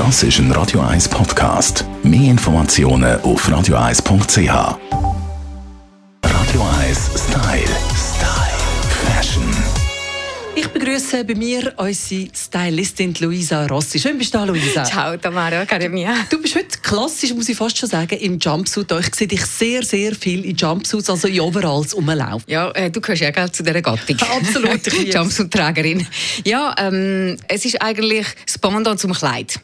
Das ist ein Radio 1 Podcast. Mehr Informationen auf radio1.ch. Radio 1 Style. Style. Fashion. Ich begrüße bei mir unsere Stylistin Luisa Rossi. Schön bist du da, Luisa. Ciao, Tamara Academia. Du bist heute klassisch, muss ich fast schon sagen, im Jumpsuit. Ich sehe dich sehr, sehr viel in Jumpsuits, also in Overalls rumlaufen. Ja, äh, du gehörst ja gell, zu dieser Gattung. Absolut. Jumpsuit-Trägerin. Ja, ähm, es ist eigentlich das Pendant zum Kleid.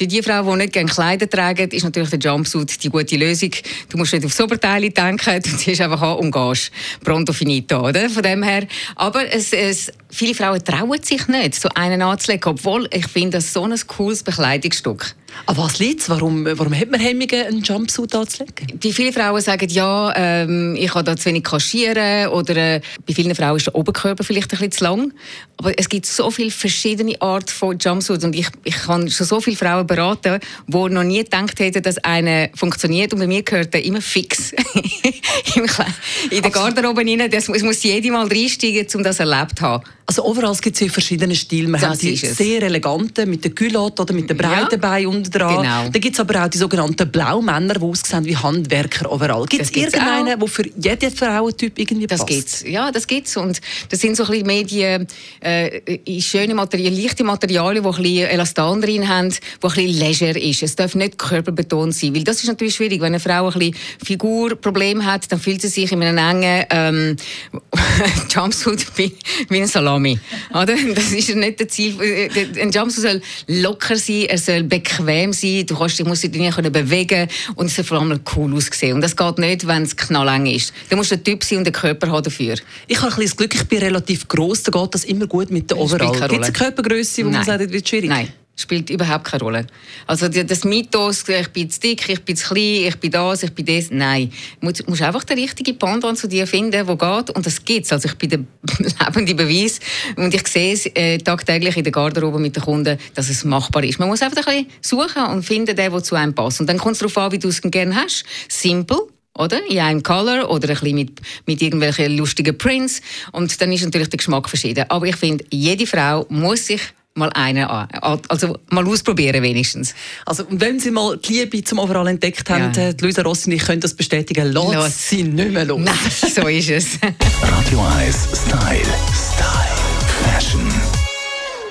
Für die Frau, die nicht gerne Kleider tragen, ist natürlich der Jumpsuit die gute Lösung. Du musst nicht aufs Oberteil denken, du ziehst einfach an und gehst. Pronto finito, oder? Von dem her. Aber es, es, viele Frauen trauen sich nicht, so einen anzulegen, obwohl ich finde, das so ein cooles Bekleidungsstück. An was liegt warum, warum hat man Hemmungen, einen Jumpsuit anzulegen? Bei vielen Frauen sagen, ja, ähm, ich kann da zu wenig kaschieren oder äh, bei vielen Frauen ist der Oberkörper vielleicht ein bisschen zu lang. Aber es gibt so viele verschiedene Arten von Jumpsuits und ich, ich kann schon so viele Frauen beraten, die noch nie gedacht hätten, dass eine funktioniert und bei mir gehört der immer fix in der Garderobe rein. Das, es muss jede Mal reinsteigen, um das erlebt zu haben. Also overall gibt es verschiedene Stile. Man Das hat die es. sehr eleganten mit der Culotte oder mit den breiten Ja. Beinen unten dran. Genau. Dann gibt es aber auch die sogenannten Blaumänner, die aussehen wie Handwerker overall. Gibt es irgendeinen, der für jeden Frauentyp irgendwie Das passt? gibt's. Ja, das gibt's. Und das sind so ein bisschen mehr die äh, schöne Materialien, leichte Materialien, die ein bisschen Elastan drin haben, die ein bisschen leger ist. Es darf nicht körperbetont sein, weil das ist natürlich schwierig. Wenn eine Frau ein bisschen Figurproblem hat, dann fühlt sie sich in einem engen ähm, Jumpsuit wie, wie ein Salami. Oder? Das ist nicht das Ziel. Ein Jumpsuit soll locker sein, er soll bequem sein, du kannst dich, musst dich können bewegen und es soll vor allem cool aussehen. Und das geht nicht, wenn es knalleng ist. Du musst ein Typ sein und den Körper haben dafür. Ich habe ein das Glück, ich bin relativ gross, da geht das immer gut mit der Overall. Gibt es eine. Körpergröße, wo man Nein. sagt, das wird schwierig? Nein, spielt überhaupt keine Rolle. Also das Mythos, ich bin zu dick, ich bin zu klein, ich bin das, ich bin das, nein. Du musst, einfach den richtigen Pendant zu dir finden, der geht. Und das gibt's. Also ich bin der lebende Beweis. Und ich sehe es äh, tagtäglich in der Garderobe mit den Kunden, dass es machbar ist. Man muss einfach ein bisschen suchen und finden, den, der zu einem passt. Und dann kommt es darauf an, wie du es gerne hast. Simpel. Oder? In einem Color oder ein bisschen mit, mit irgendwelchen lustigen Prints. Und dann ist natürlich der Geschmack verschieden. Aber ich finde, jede Frau muss sich mal einen an, also mal ausprobieren wenigstens. Also, und wenn Sie mal die Liebe zum Overall entdeckt haben, Ja. äh, die Luisa Rossi ich können das bestätigen, lass Lass. sie nicht mehr los. Nein, so ist es. Radio 1 Style. Style. Fashion.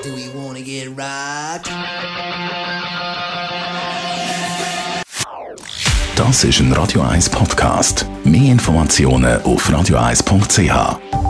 Do we wanna get right? Das ist ein Radio 1 Podcast. Mehr Informationen auf radio1.ch.